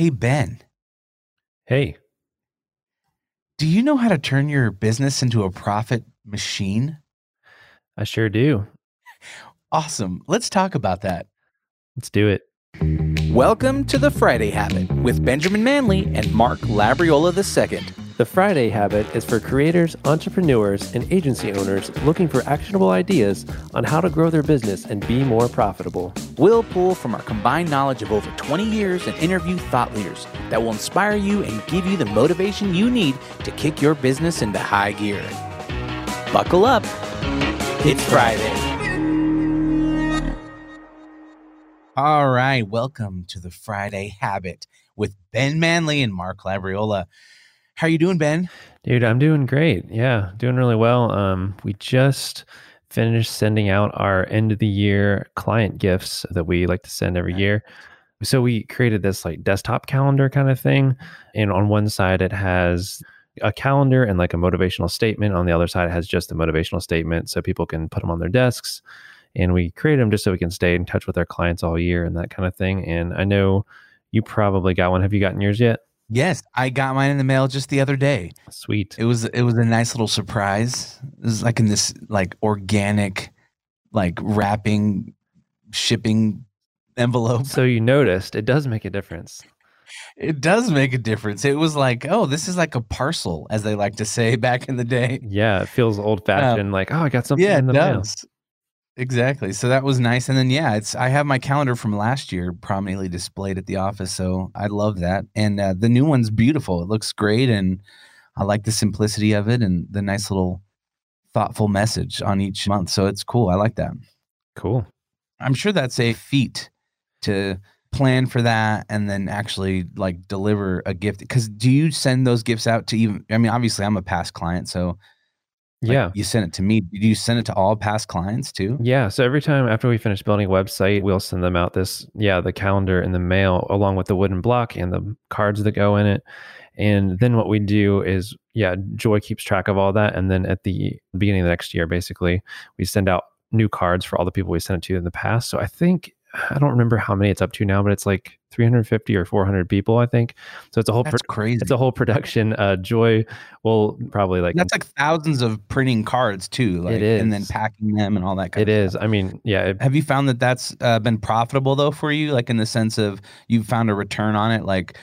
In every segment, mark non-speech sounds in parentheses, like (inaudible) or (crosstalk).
Hey, Ben, Hey, do you know how to turn your business into a profit machine? I sure do. Awesome. Let's talk about that. Let's do it. Welcome to the Friday Habit with Benjamin Manley and Mark Labriola II. The Friday Habit is for creators, entrepreneurs, and agency owners looking for actionable ideas on how to grow their business and be more profitable. We'll pull from our combined knowledge of over 20 years and interview thought leaders that will inspire you and give you the motivation you need to kick your business into high gear. Buckle up. It's Friday. All right. Welcome to the Friday Habit with Ben Manley and Mark Labriola. How are you doing, Ben? Dude, I'm doing great. Yeah, doing really well. Um, we just finished sending out our end of the year client gifts that we like to send every year. So we created this like desktop calendar kind of thing. And on one side, it has a calendar and like a motivational statement. On the other side, it has just a motivational statement so people can put them on their desks. And we created them just so we can stay in touch with our clients all year and that kind of thing. And I know you probably got one. Have you gotten yours yet? Yes, I got mine in the mail just the other day. Sweet. It was it was a nice little surprise. It was like in this like organic, like wrapping, shipping envelope. So you noticed it does make a difference. It does make a difference. It was like, oh, this is like a parcel, as they like to say (laughs) back in the day. Yeah, it feels old fashioned. Um, like, oh, I got something yeah, in it the mail. does. Exactly. So that was nice. And then yeah, it's I have my calendar from last year prominently displayed at the office. So I love that. And uh, the new one's beautiful. It looks great and I like the simplicity of it and the nice little thoughtful message on each month. So it's cool. I like that. Cool. I'm sure that's a feat to plan for that and then actually like deliver a gift because do you send those gifts out to even i mean obviously i'm a past client so like, yeah. you send it to me do you send it to all past clients too Yeah. So every time after we finish building a website, we'll send them out this, yeah, the calendar in the mail along with the wooden block and the cards that go in it. And then what we do is, yeah, Joy keeps track of all that. And then at the beginning of the next year, basically, we send out new cards for all the people we sent it to in the past. So I think, I don't remember how many it's up to now, but it's like 350 or 400 people, I think. So it's a whole, that's pro- crazy it's a whole production. Uh, Joy will probably like that's like thousands of printing cards too like and then packing them and all that kind It of is. stuff. I mean, yeah, it, have you found that that's uh, been profitable though for you like in the sense of you've found a return on it like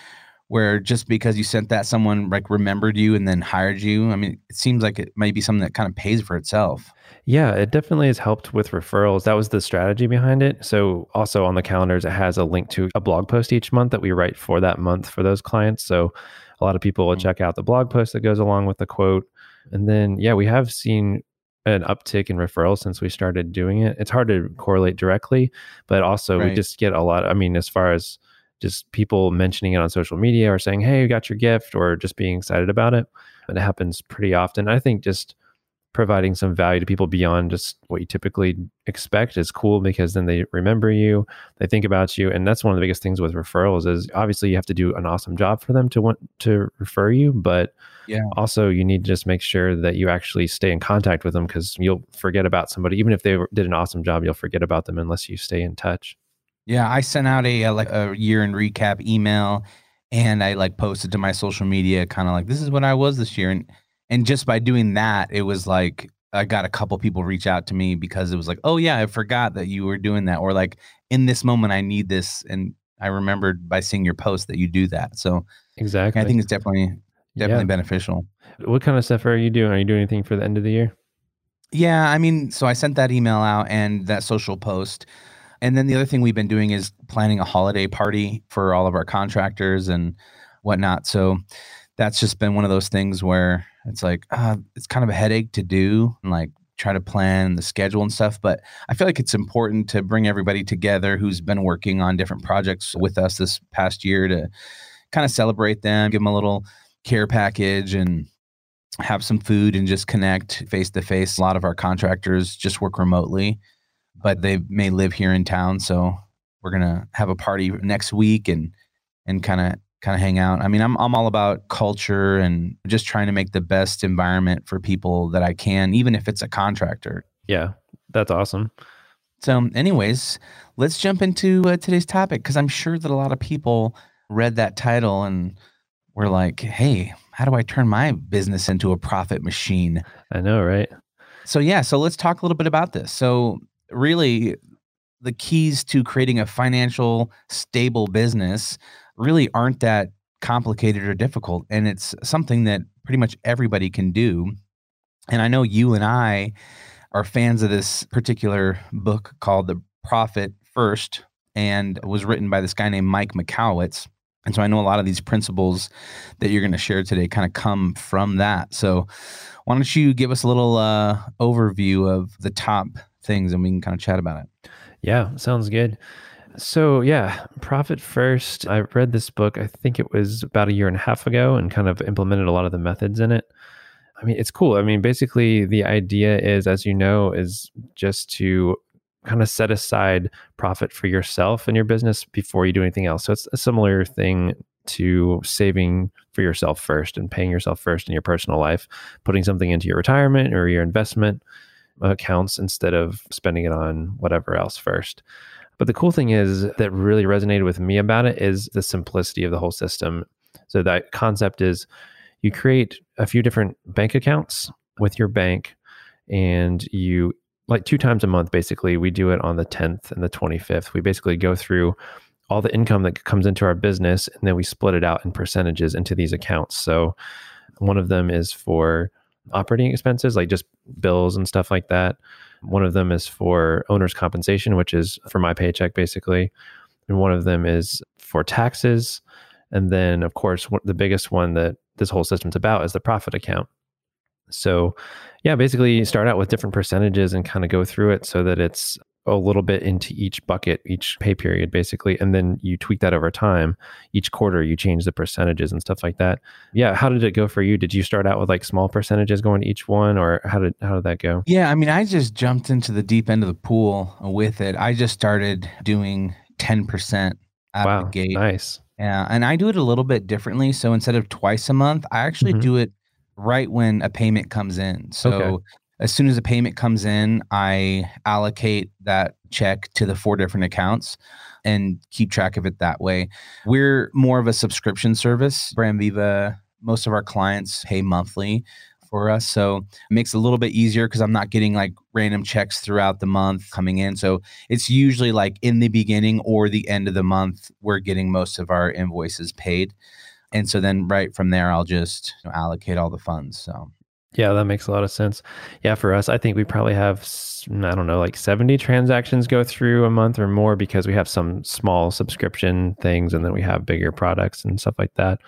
where just because you sent that someone like remembered you and then hired you i mean it seems like it might be something that kind of pays for itself yeah, it definitely has helped with referrals. That was the strategy behind it. So also on the calendars, it has a link to a blog post each month that we write for that month for those clients. So a lot of people will Mm. check out the blog post that goes along with the quote. And then, yeah, we have seen an uptick in referrals since we started doing it. It's hard to correlate directly, but also we just get a lot. I mean, as far as just people mentioning it on social media or saying, "Hey, you got your gift," or just being excited about it, And it happens pretty often. I think just providing some value to people beyond just what you typically expect is cool because then they remember you, they think about you, and that's one of the biggest things with referrals is obviously you have to do an awesome job for them to want to refer you, but Yeah. also you need to just make sure that you actually stay in contact with them because you'll forget about somebody even if they did an awesome job, you'll forget about them unless you stay in touch. Yeah, I sent out a, uh like a year in recap email, and I like posted to my social media, kind of like this is what I was this year, and and just by doing that, it was like I got a couple people reach out to me because it was like, oh yeah, I forgot that you were doing that, or like in this moment I need this, and I remembered by seeing your post that you do that. So Exactly. I think it's definitely definitely Yeah. beneficial. What kind of stuff are you doing? Are you doing anything for the end of the year? Yeah, I mean, so I sent that email out and that social post. And then the other thing we've been doing is planning a holiday party for all of our contractors and whatnot. So that's just been one of those things where it's like, uh, it's kind of a headache to do and like try to plan the schedule and stuff. But I feel like it's important to bring everybody together who's been working on different projects with us this past year to kind of celebrate them, give them a little care package and have some food and just connect face to face. A lot of our contractors just work remotely, but they may live here in town. So we're gonna have a party next week and and kind of kind of hang out. I mean, I'm I'm all about culture and just trying to make the best environment for people that I can, even if it's a contractor. Yeah, that's awesome. So, anyways, let's jump into uh, today's topic because I'm sure that a lot of people read that title and we're like, hey, how do I turn my business into a profit machine? I know, right? So, yeah, so let's talk a little bit about this. So, really, the keys to creating a financial stable business really aren't that complicated or difficult. And it's something that pretty much everybody can do. And I know you and I are fans of this particular book called The Profit First and was written by this guy named Mike Michalowicz. And so I know a lot of these principles that you're going to share today kind of come from that. So why don't you give us a little uh, overview of the top things and we can kind of chat about it? Yeah, sounds good. So, yeah, Profit First. I read this book, I think it was about a year and a half ago, and kind of implemented a lot of the methods in it. I mean, it's cool. I mean, basically, the idea is, as you know, is just to kind of set aside profit for yourself and your business before you do anything else. So, it's a similar thing to saving for yourself first and paying yourself first in your personal life, putting something into your retirement or your investment accounts instead of spending it on whatever else first. But the cool thing is that really resonated with me about it is the simplicity of the whole system. So that concept is you create a few different bank accounts with your bank and you like two times a month basically we do it on the 10th and the 25th we basically go through all the income that comes into our business and then we split it out in percentages into these accounts so one of them is for operating expenses like just bills and stuff like that one of them is for owner's compensation, which is for my paycheck basically. And one of them is for taxes. And then, of course, the biggest one that this whole system's about is the profit account. So, yeah, basically you start out with different percentages and kind of go through it so that it's a little bit into each bucket, each pay period, basically. And then you tweak that over time. Each quarter, you change the percentages and stuff like that. Yeah. How did it go for you? Did you start out with like small percentages going to each one, or how did how did that go? Yeah, I mean, I just jumped into the deep end of the pool with it. I just started doing ten percent out wow, of the gate. Nice. Yeah, and I do it a little bit differently. So instead of twice a month, I actually mm-hmm. do it right when a payment comes in. So okay as soon as a payment comes in, I allocate that check to the four different accounts and keep track of it that way. We're more of a subscription service. Brand Viva, most of our clients pay monthly for us. So it makes it a little bit easier because I'm not getting like random checks throughout the month coming in. So it's usually like in the beginning or the end of the month, we're getting most of our invoices paid. And so then right from there, I'll just allocate all the funds. So yeah, that makes a lot of sense. Yeah, for us, I think we probably have, mm, I don't know, like 70 transactions go through a month or more because we have some small subscription things and then we have bigger products and stuff like that.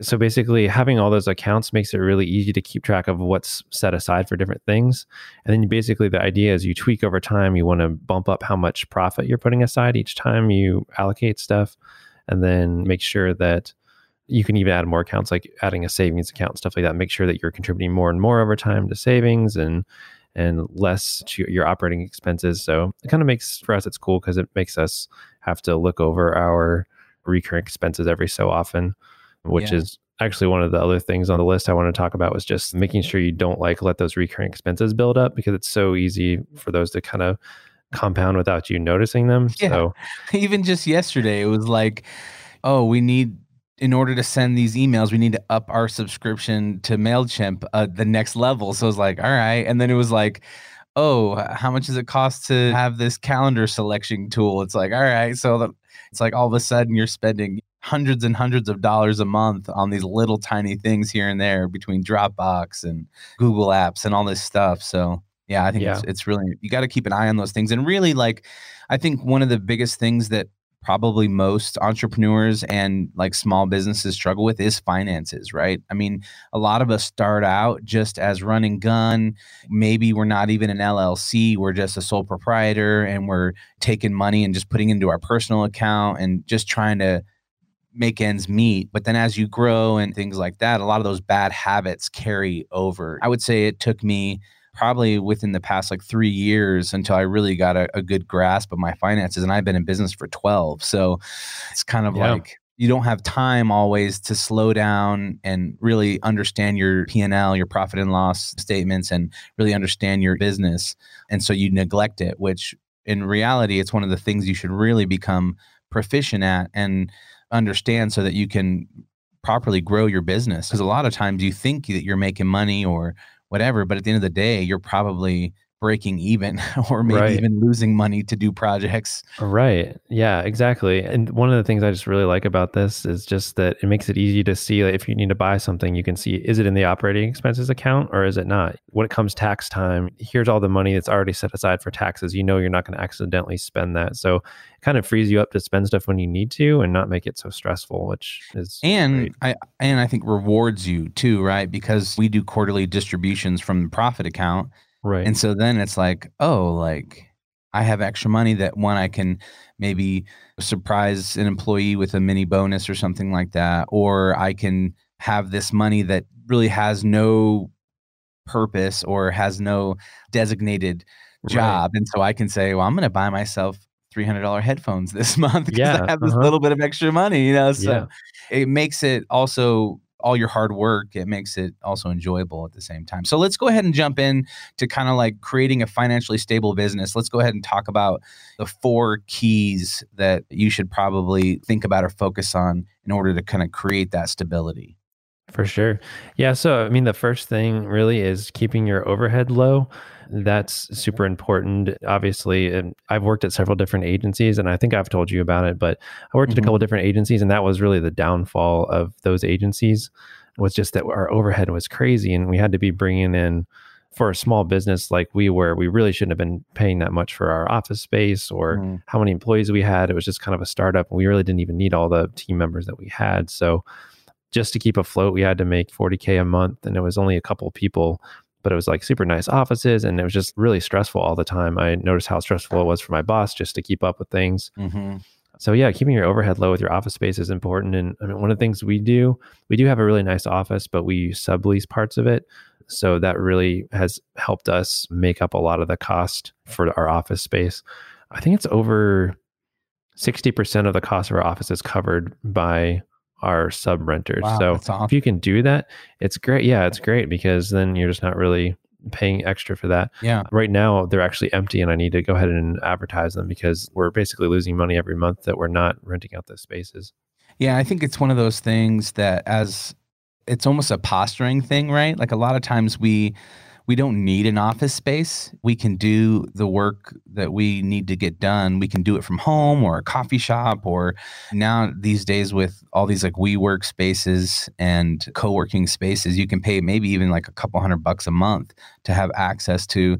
So basically, having all those accounts makes it really easy to keep track of what's set aside for different things. And then basically, the idea is you tweak over time. You want to bump up how much profit you're putting aside each time you allocate stuff, and then make sure that you can even add more accounts like adding a savings account stuff like that make sure that you're contributing more and more over time to savings and and less to your operating expenses so it kind of makes for us it's cool because it makes us have to look over our recurring expenses every so often which yeah. is actually one of the other things on the list i want to talk about was just making sure you don't like let those recurring expenses build up because it's so easy for those to kind of compound without you noticing them yeah. so (laughs) even just yesterday it was like oh we need in order to send these emails, we need to up our subscription to MailChimp uh, the next level. So it's like, all right. And then it was like, oh, how much does it cost to have this calendar selection tool? It's like, all right. So the, it's like all of a sudden you're spending hundreds and hundreds of dollars a month on these little tiny things here and there between Dropbox and Google Apps and all this stuff. So yeah, I think yeah. It's, it's really, you got to keep an eye on those things. And really, like, I think one of the biggest things that probably most entrepreneurs and like small businesses struggle with is finances, right? I mean, a lot of us start out just as running gun. Maybe we're not even an LLC, we're just a sole proprietor and we're taking money and just putting into our personal account and just trying to make ends meet. But then as you grow and things like that, a lot of those bad habits carry over. I would say it took me probably within the past like three years until I really got a, a, good grasp of my finances. And I've been in business for 12. So it's kind of yeah. like you don't have time always to slow down and really understand your P&L, your profit and loss statements and really understand your business. And so you neglect it, which in reality, it's one of the things you should really become proficient at. And understand so that you can properly grow your business. Because a lot of times you think that you're making money or whatever, but at the end of the day, you're probably breaking even (laughs) or maybe Right. even losing money to do projects. Right. Yeah, exactly. And one of the things I just really like about this is just that it makes it easy to see like, if you need to buy something, you can see is it in the operating expenses account or is it not? When it comes tax time, here's all the money that's already set aside for taxes. You know you're not going to accidentally spend that. So it kind of frees you up to spend stuff when you need to and not make it so stressful, which is And great. I and I think rewards you too, right? Because we do quarterly distributions from the profit account. Right. And so then it's like, oh, like I have extra money that one I can maybe surprise an employee with a mini bonus or something like that. Or I can have this money that really has no purpose or has no designated Right. job. And so I can say, well, I'm going to buy myself $300 headphones this (laughs) month because Yeah, I have this uh-huh. little bit of extra money, you know? So Yeah. it makes it also all your hard work, it makes it also enjoyable at the same time. So let's go ahead and jump in to kind of like creating a financially stable business. Let's go ahead and talk about the four keys that you should probably think about or focus on in order to kind of create that stability. For sure. Yeah. So, I mean, the first thing really is keeping your overhead low. That's super important. Obviously, and I've worked at several different agencies, and I think I've told you about it, but I worked at a couple different agencies, and that was really the downfall of those agencies was just that our overhead was crazy, and we had to be bringing in for a small business like we were, we really shouldn't have been paying that much for our office space or Mhm. how many employees we had. It was just kind of a startup, and we really didn't even need all the team members that we had. So, just to keep afloat, we had to make 40K a month and it was only a couple people, but it was like super nice offices and it was just really stressful all the time. I noticed how stressful it was for my boss just to keep up with things. Mhm. So yeah, keeping your overhead low with your office space is important. And I mean, one of the things we do, we do have a really nice office, but we sublease parts of it. So that really has helped us make up a lot of the cost for our office space. I think it's over 60% of the cost of our office is covered by our sub renters. Wow, so awesome. if you can do that, it's great. Yeah, it's great because then you're just not really paying extra for that. Yeah. Right now, they're actually empty, and I need to go ahead and advertise them because we're basically losing money every month that we're not renting out those spaces. Yeah, I think it's one of those things that as it's almost a posturing thing, right? Like a lot of times we we don't need an office space. We can do the work that we need to get done. We can do it from home or a coffee shop or now these days with all these like WeWork spaces and co-working spaces, you can pay maybe even like a couple hundred bucks a month to have access to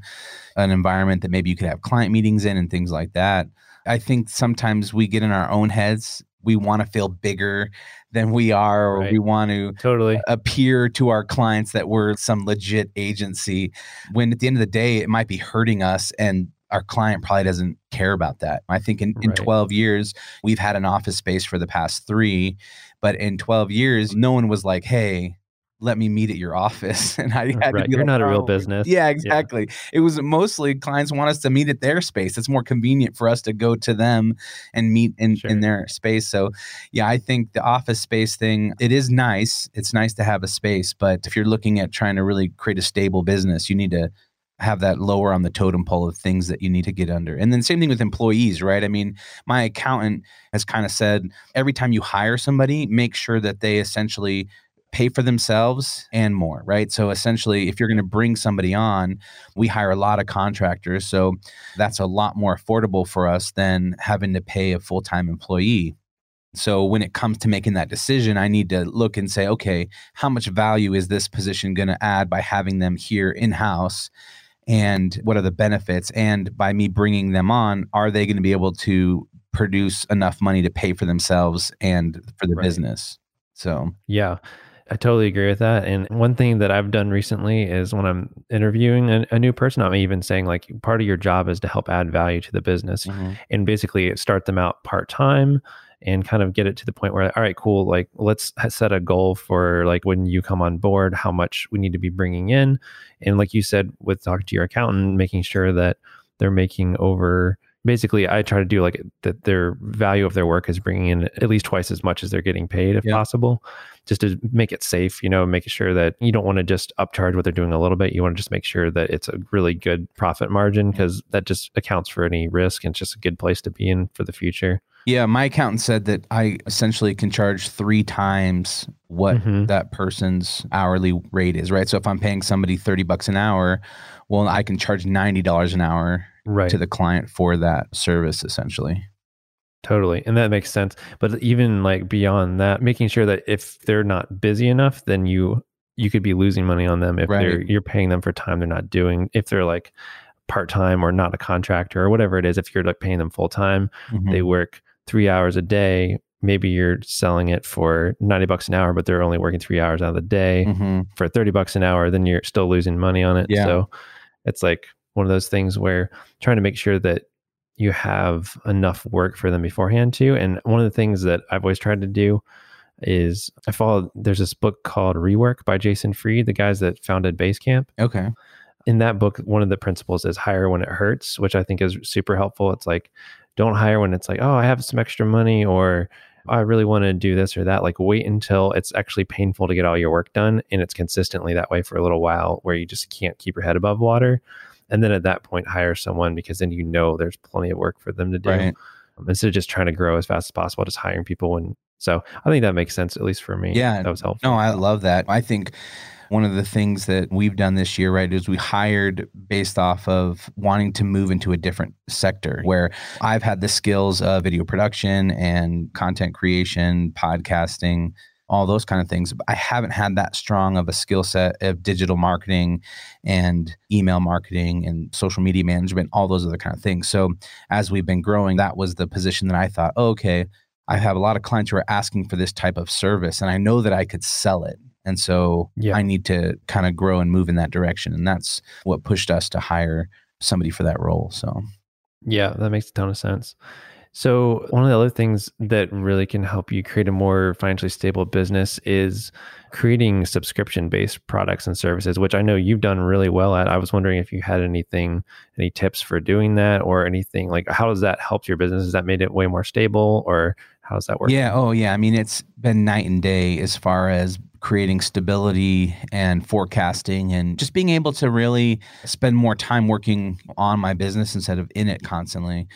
an environment that maybe you could have client meetings in and things like that. I think sometimes we get in our own heads. We want to feel bigger than we are, or Right. we want to Totally. appear to our clients that we're some legit agency. When at the end of the day, it might be hurting us, and our client probably doesn't care about that. I think in, in Right. 12 years, we've had an office space for the past three, but in 12 years, no one was like, hey, let me meet at your office. (laughs) And I had to Right. be You're like, not a real "Oh, business. yeah, exactly. It was mostly clients want us to meet at their space. It's more convenient for us to go to them and meet in, Sure. in their space. So, yeah, I think the office space thing, it is nice. It's nice to have a space, but if you're looking at trying to really create a stable business, you need to have that lower on the totem pole of things that you need to get under. And then same thing with employees, right? I mean, my accountant has kind of said every time you hire somebody, make sure that they essentially pay for themselves and more, right? So essentially, if you're going to bring somebody on, we hire a lot of contractors. So that's a lot more affordable for us than having to pay a full time employee. So when it comes to making that decision, I need to look and say, okay, how much value is this position going to add by having them here in house? And what are the benefits? And by me bringing them on, are they going to be able to produce enough money to pay for themselves and for the Right. business? So, Yeah, I totally agree with that. And one thing that I've done recently is when I'm interviewing a, a new person, I'm even saying like part of your job is to help add value to the business mm-hmm. and basically start them out part time and kind of get it to the point where all right cool like let's set a goal for like when you come on board how much we need to be bringing in and like you said with talking to your accountant making sure that they're making over basically i try to do like that their value of their work is bringing in at least twice as much as they're getting paid if Yeah. possible just to make it safe you know making sure that you don't want to just upcharge what they're doing a little bit you want to just make sure that it's a really good profit margin because that just accounts for any risk and it's just a good place to be in for the future Yeah, my accountant said that I essentially can charge three times what Mhm. that person's hourly rate is, right? So if I'm paying somebody 30 bucks an hour, well, I can charge $90 an hour Right. to the client for that service essentially. Totally. And that makes sense. But even like beyond that, making sure that if they're not busy enough, then you you could be losing money on them if they're you're paying them for time they're not doing. If they're like part time or not a contractor or whatever it is, if you're like paying them full time, Mhm. they work three hours a day. Maybe you're selling it for 90 bucks an hour, but they're only working three hours out of the day Mhm. for 30 bucks an hour, then you're still losing money on it. Yeah. So it's like one of those things where trying to make sure that you have enough work for them beforehand too. And one of the things that I've always tried to do is I follow there's this book called Rework by Jason Fried, the guys that founded Basecamp. Okay. In that book, one of the principles is hire when it hurts, which I think is super helpful. It's like don't hire when it's like, oh, I have some extra money or I really want to do this or that. Like wait until it's actually painful to get all your work done and it's consistently that way for a little while where you just can't keep your head above water. And then at that point hire someone because then you know there's plenty of work for them to do. Right. Um, Instead of just trying to grow as fast as possible, just hiring people when so I think that makes sense, at least for me. Yeah. That was helpful. No, I love that. I think one of the things that we've done this year, right, is we hired based off of wanting to move into a different sector where I've had the skills of video production and content creation, podcasting, all those kind of things. I haven't had that strong of a skill set of digital marketing and email marketing and social media management, all those other kind of things. So as we've been growing, that was the position that I thought, oh, okay, I have a lot of clients who are asking for this type of service, and I know that I could sell it. And so Yeah. I need to kind of grow and move in that direction. And that's what pushed us to hire somebody for that role. So, Yeah, that makes a ton of sense. So, one of the other things that really can help you create a more financially stable business is creating subscription based products and services, which I know you've done really well at. I was wondering if you had anything, any tips for doing that or anything like how does that help your business? Has that made it way more stable or how does that work? yeah. Oh, yeah. I mean, it's been night and day as far as creating stability and forecasting and just being able to really spend more time working on my business instead of in it constantly.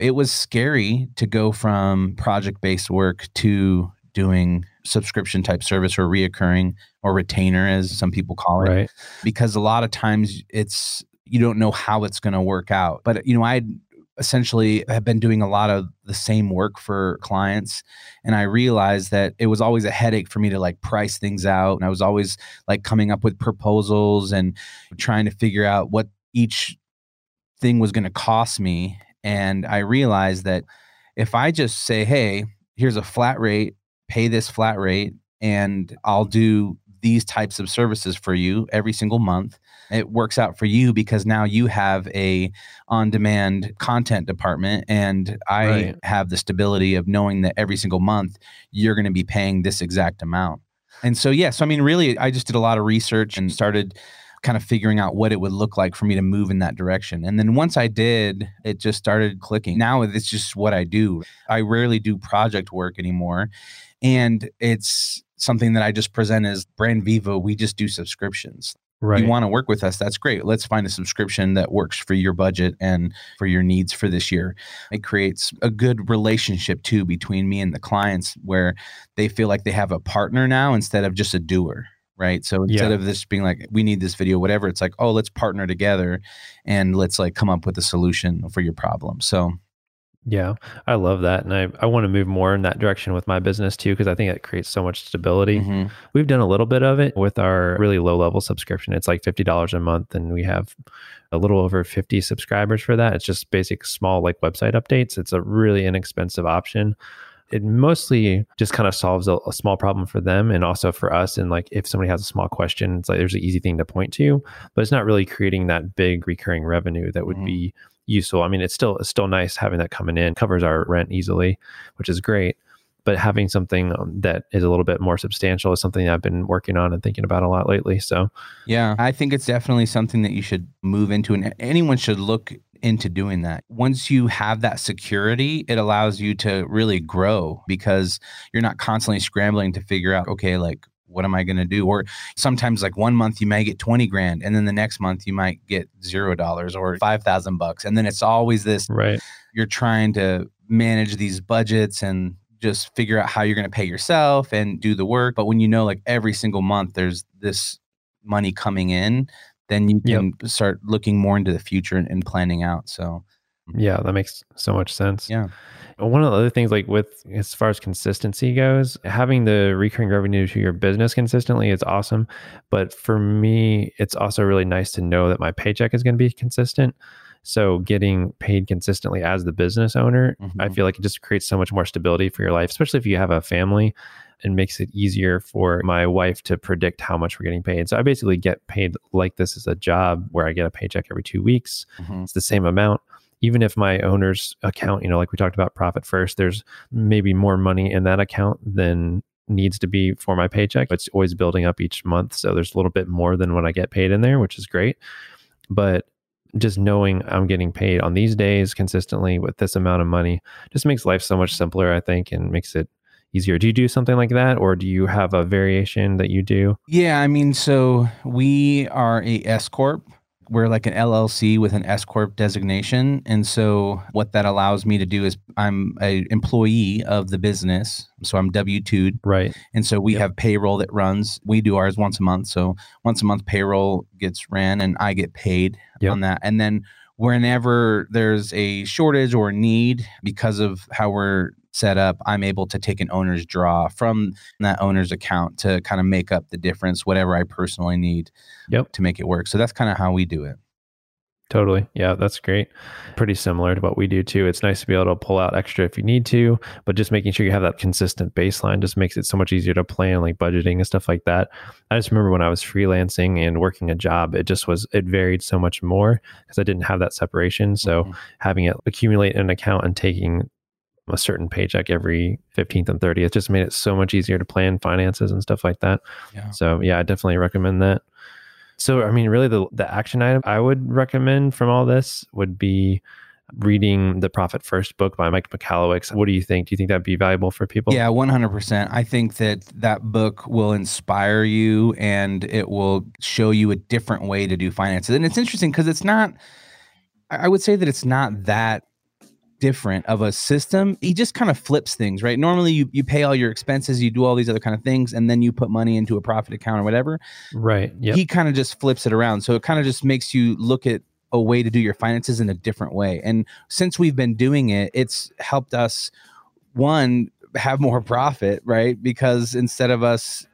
It was scary to go from project based work to doing subscription type service or reoccurring or retainer, as some people call it Right. because a lot of times it's you don't know how it's going to work out. But you know, I essentially have been doing a lot of the same work for clients and I realized that it was always a headache for me to like price things out and I was always like coming up with proposals and trying to figure out what each thing was going to cost me and I realized that if I just say, "Hey, here's a flat rate, pay this flat rate and I'll do these types of services for you every single month." It works out for you because now you have a on-demand content department and I Right. have the stability of knowing that every single month you're going to be paying this exact amount. And so yeah, so I mean really I just did a lot of research and started kind of figuring out what it would look like for me to move in that direction. And then once I did, it just started clicking. Now it's just what I do. I rarely do project work anymore. And it's something that I just present as Brand Viva. We just do subscriptions. Right. You want to work with us? That's great. Let's find a subscription that works for your budget and for your needs for this year. It creates a good relationship too between me and the clients where they feel like they have a partner now instead of just a doer. Right. So instead Yeah. of this being like, we need this video, whatever, it's like, oh, let's partner together and let's like come up with a solution for your problem. So, Yeah, I love that. And I, I want to move more in that direction with my business too, because I think it creates so much stability. mhm. We've done a little bit of it with our really low level subscription. It's like $50 a month, and we have a little over 50 subscribers for that. It's just basic, small, like website updates. It's a really inexpensive option. It mostly just kind of solves a, a small problem for them and also for us. And like if somebody has a small question, it's like there's an easy thing to point to, but it's not really creating that big recurring revenue that would Mhm. be useful. I mean, it's still it's still nice having that coming in, covers our rent easily, which is great. But having something um, that is a little bit more substantial is something I've been working on and thinking about a lot lately. So Yeah, I think it's definitely something that you should move into, and anyone should look into doing that. Once you have that security, it allows you to really grow because you're not constantly scrambling to figure out, okay, like, what am I going to do? Or sometimes, like one month you may get 20 grand, and then the next month you might get zero dollars or 5,000 bucks. And then it's always this right, you're trying to manage these budgets and just figure out how you're going to pay yourself and do the work. But when you know, like every single month, there's this money coming in, then you Yep. can start looking more into the future and, and planning out. So, Yeah, that makes so much sense. yeah. One of the other things, like with as far as consistency goes, having the recurring revenue to your business consistently is awesome. But for me, it's also really nice to know that my paycheck is going to be consistent. So getting paid consistently as the business owner, I Mhm. feel like it just creates so much more stability for your life, especially if you have a family and makes it easier for my wife to predict how much we're getting paid. So I basically get paid like this is a job where I get a paycheck every two weeks Mhm. it's the same amount even if my owner's account you know like we talked about profit first there's maybe more money in that account than needs to be for my paycheck. It's always building up each month so there's a little bit more than what i get paid in there which is great. But just knowing i'm getting paid on these days consistently with this amount of money just makes life so much simpler i think and makes it easier. Do you do something like that or do you have a variation that you do? Yeah, I mean, so we are a S corp. We're like an LLC with an S corp designation, and so what that allows me to do is I'm a employee of the business, so I'm W two, right and so we Yep. have payroll that runs. We do ours once a month, so once a month payroll gets ran, and I get paid Yep. on that, and then whenever there's a shortage or need because of how we're set up, I'm able to take an owner's draw from that owner's account to kind of make up the difference, whatever I personally need Yep. to make it work. So that's kind of how we do it. Totally. Yeah, that's great. Pretty similar to what we do too. It's nice to be able to pull out extra if you need to, but just making sure you have that consistent baseline just makes it so much easier to plan, like budgeting and stuff like that. I just remember when I was freelancing and working a job, it just was, it varied so much more because I didn't have that separation. So Mhm. having it accumulate in an account and taking a certain paycheck every 15th and 30th just made it so much easier to plan finances and stuff like that. Yeah. So yeah, I definitely recommend that. So I mean, really, the the action item I would recommend from all this would be reading the Profit First book by Mike Michalowicz. What do you think? Do you think that'd be valuable for people? Yeah, 100%. I think that that book will inspire you and it will show you a different way to do finances. And it's interesting because it's not, I would say that it's not that different of a system. He just kind of flips things, right? Normally you, you pay all your expenses, you do all these other kind of things, and then you put money into a profit account or whatever. Right. Yep. He kind of just flips it around. So it kind of just makes you look at a way to do your finances in a different way. And since we've been doing it, it's helped us one have more profit, right? Because instead of us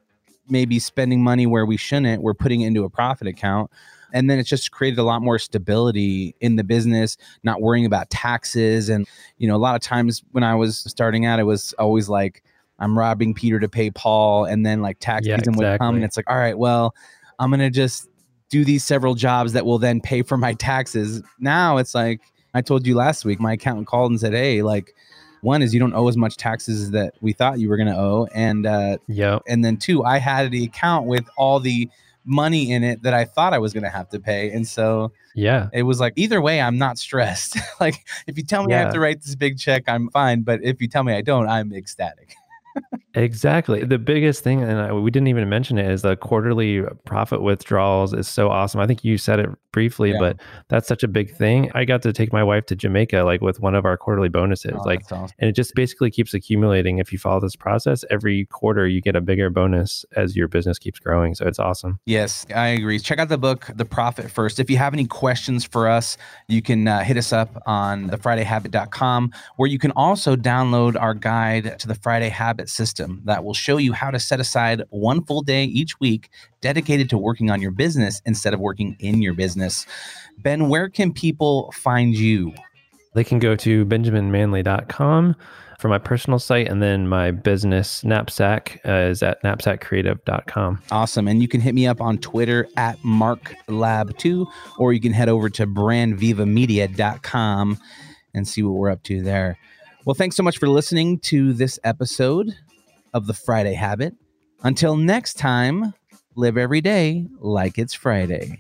maybe spending money where we shouldn't, we're putting it into a profit account. And then it's just created a lot more stability in the business, not worrying about taxes. And, you know, a lot of times when I was starting out, it was always like, I'm robbing Peter to pay Paul. And then like tax Yeah, season would come and it's like, all right, well, I'm going to just do these several jobs that will then pay for my taxes. Now it's like, I told you last week, my accountant called and said, hey, like, one is you don't owe as much taxes that we thought you were going to owe. And, uh, Yep. and then two, I had the account with all the money in it that I thought I was going to have to pay. And so Yeah. it was like, either way, I'm not stressed. (laughs) like, if you tell me I have to write this big check, I'm fine. But if you tell me I don't, I'm ecstatic. Exactly. The biggest thing, and I, we didn't even mention it, is the quarterly profit withdrawals is so awesome. I think you said it briefly, Yeah. but that's such a big thing. I got to take my wife to Jamaica, like with one of our quarterly bonuses, Oh, like, awesome. and it just basically keeps accumulating. If you follow this process, every quarter you get a bigger bonus as your business keeps growing. So it's awesome. Yes, I agree. Check out the book, The Profit First. If you have any questions for us, you can uh, hit us up on thefridayhabit.com, where you can also download our guide to the Friday Habit System that will show you how to set aside one full day each week dedicated to working on your business instead of working in your business. Ben, where can people find you? They can go to benjaminmanley.com for my personal site, and then my business knapsack uh, is at knapsackcreative.com. Awesome. And you can hit me up on Twitter at MarkLab2, or you can head over to brandvivamedia.com and see what we're up to there. Well, thanks so much for listening to this episode of The Friday Habit. Until next time, live every day like it's Friday.